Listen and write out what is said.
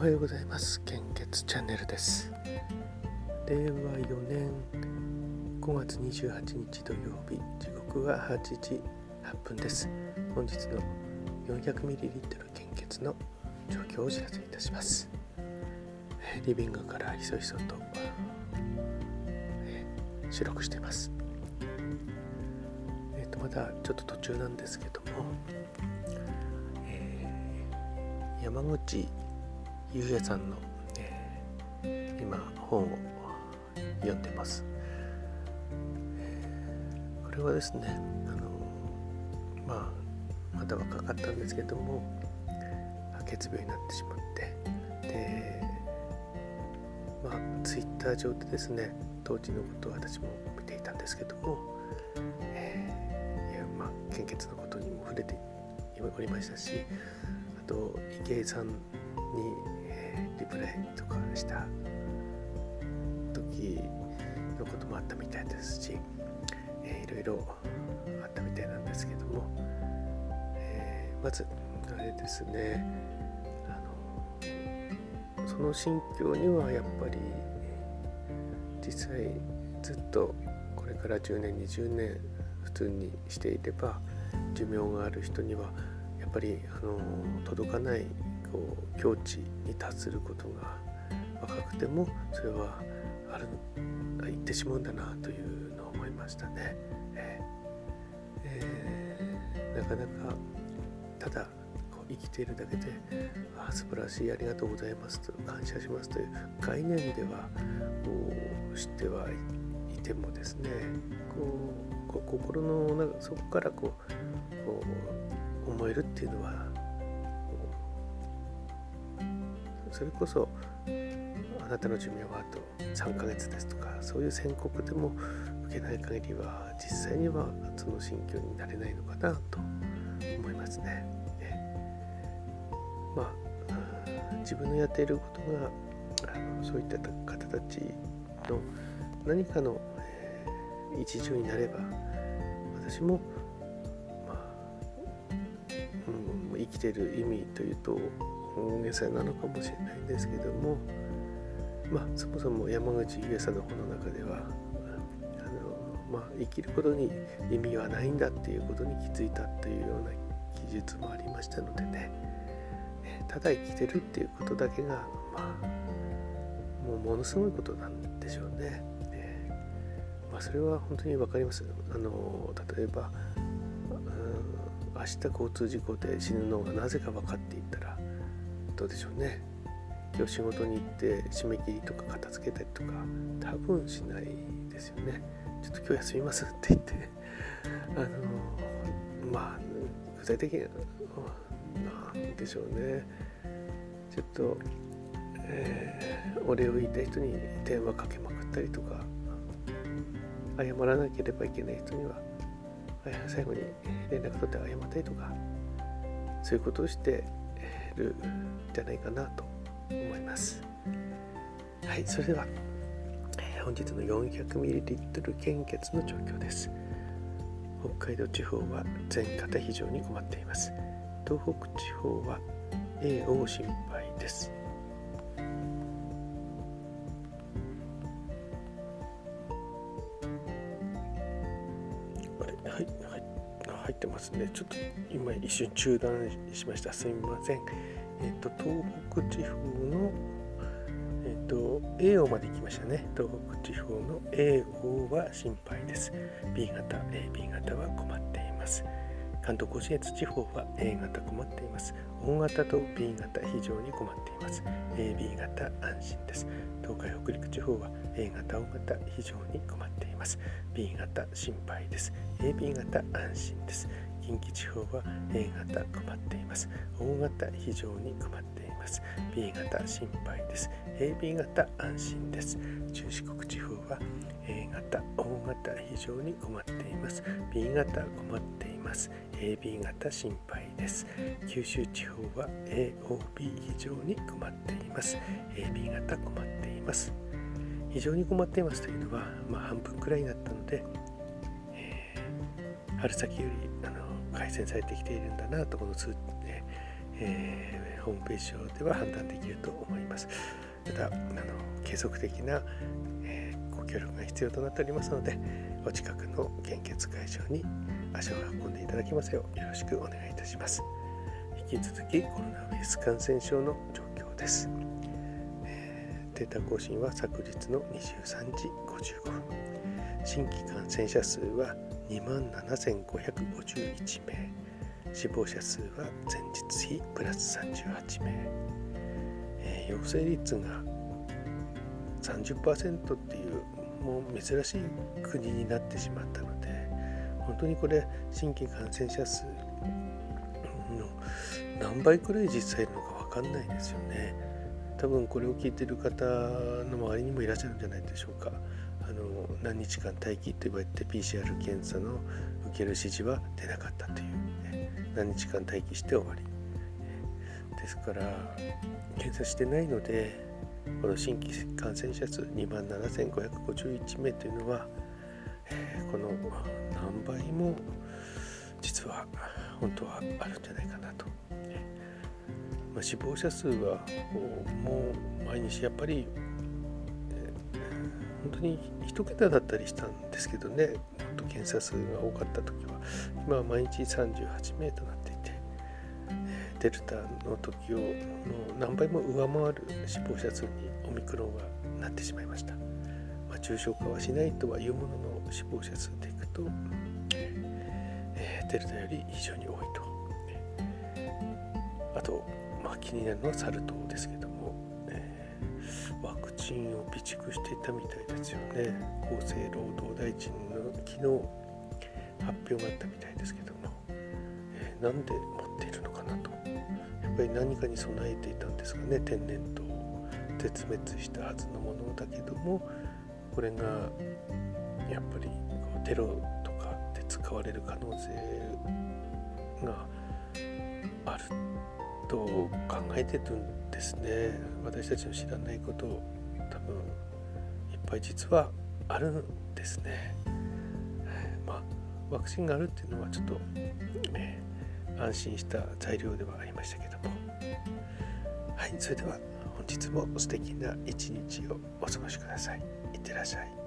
おはようございます。献血チャンネルです。令和4年5月28日土曜日時刻は8時8分です。本日の 400ml 献血の状況をお知らせいたします。リビングからひそひそと収録しています。えっ、ー、とまだちょっと途中なんですけども、えー、山口ゆうやさんの、えー、今本を読んでます、えー、これはですねあのまあまだ若かったんですけども白血病になってしまってでまあツイッター上でですね当時のことを私も見ていたんですけども、えー、いやまあ献血のことにも触れておりましたしあと池江さんにプレイとかした時のこともあったみたいですし、えー、いろいろあったみたいなんですけども、えー、まずあれですねあのその心境にはやっぱり実際ずっとこれから10年20年普通にしていれば寿命がある人にはやっぱりあの届かないこう境地に達することが若くてもそれはある言ってしまうんだなというのを思いましたね。えーえー、なかなかただこう生きているだけであ素晴らしいありがとうございますと感謝しますという概念ではこう知ってはいてもですねこうこう心の中そこからこうこう思えるっていうのはそれこそあなたの寿命はあと3ヶ月ですとかそういう宣告でも受けない限りは実際にはその心境になれないのかなと思いますね。まあ自分のやっていることがあのそういった方たちの何かの、えー、一助になれば私も、まあうん、生きている意味というと大げさなのかもしれないんですけどもまあそもそも山口優さんの本の中ではあの、まあ、生きることに意味はないんだっていうことに気づいたというような記述もありましたのでねただ生きてるっていうことだけがまあもうものすごいことなんでしょうね。えまあ、それは本当に分かります。あの例えば明日交通事故で死ぬのがなぜか分かっていったらどうでしょうね。今日仕事に行って締め切りとか片付けたりとか多分しないですよね。ちょっと今日休みますって言って。あのまあ具体的になんでしょうね。ちょっと、えー、お礼を言いたい人に電話かけまくったりとか謝らなければいけない人には最後に連絡取って謝ったりとかそういうことをしてるんじゃないかなと思います。はい、それでは、えー、本日の 400ml 献血の状況です。北海道地方は全方非常に困っています。東北地方は A を心配です。入っってますね。ちょっと今一瞬中断しました。すみません。えっ、と、東北地方の、えっ、と、A まで行きましたね。東北地方の AO は心配です。B 型、AB 型は困っています。関東甲信越地方は A 型困っています。O 型と B 型非常に困っています。AB 型安心です。北陸地方は A 型、O 型非常に困っています。B 型心配です。AB 型安心です。近畿地方は A 型困っています。O 型非常に困っています。B 型心配です。AB 型安心です。中四国地方は A 型、O 型非常に困っています。B 型困っています。AB 型心配です。九州地方は AOB 非常に困っています。AB 型困っています。非常に困っていますというのは、まあ、半分くらいになったので、えー、春先よりあの改善されてきているんだなとこの数、ええー、ホームページ上では判断できると思います。ただあの継続的な、えー、ご協力が必要となっておりますのでお近くの献血会場に足を運んでいただきますようよろしくお願いいたします。引き続きコロナウイルス感染症の状況です。えー、データ更新は昨日の23時55分。新規感染者数は2万7551名。死亡者数は前日比プラス38名、えー、陽性率が30%っていうもう珍しい国になってしまったので本当にこれ新規感染者数の何倍くらい実際いるのか分かんないですよね。多分これを聞いてる方の周りにもいらっしゃるんじゃないでしょうか。あの何日間待機と言われて PCR 検査の受ける指示は出なかったという。ね。何日間待機して終わり。ですから検査してないのでこの新規感染者数2万7551名というのは、この何倍も実は本当はあるんじゃないかなと、まあ、死亡者数はもう毎日やっぱり、本当に1桁だったりしたんですけどね。もっと検査数が多かった時は。今は毎日38名となっていてデルタの時をの何倍も上回る死亡者数にオミクロンはなってしまいました、重症化はしないとはいうものの死亡者数でいくと、えー、デルタより非常に多いと。あと、まあ、気になるのはサル痘ですけども、えー、ワクチンを備蓄していたみたいですよね。厚生労働大臣の昨日発表があったみたいですけども、えー、なんで持っているのかなと。やっぱり何かに備えていたんですかね。天然痘絶滅したはずのものだけどもこれがやっぱりテロとかで使われる可能性があると考えてるんですね。私たちの知らないことを多分いっぱい実はあるんですね。まワクチンがあるっていうのはちょっと、えー、安心した材料ではありましたけども。はいそれでは本日も素敵な一日をお過ごしください。いってらっしゃい。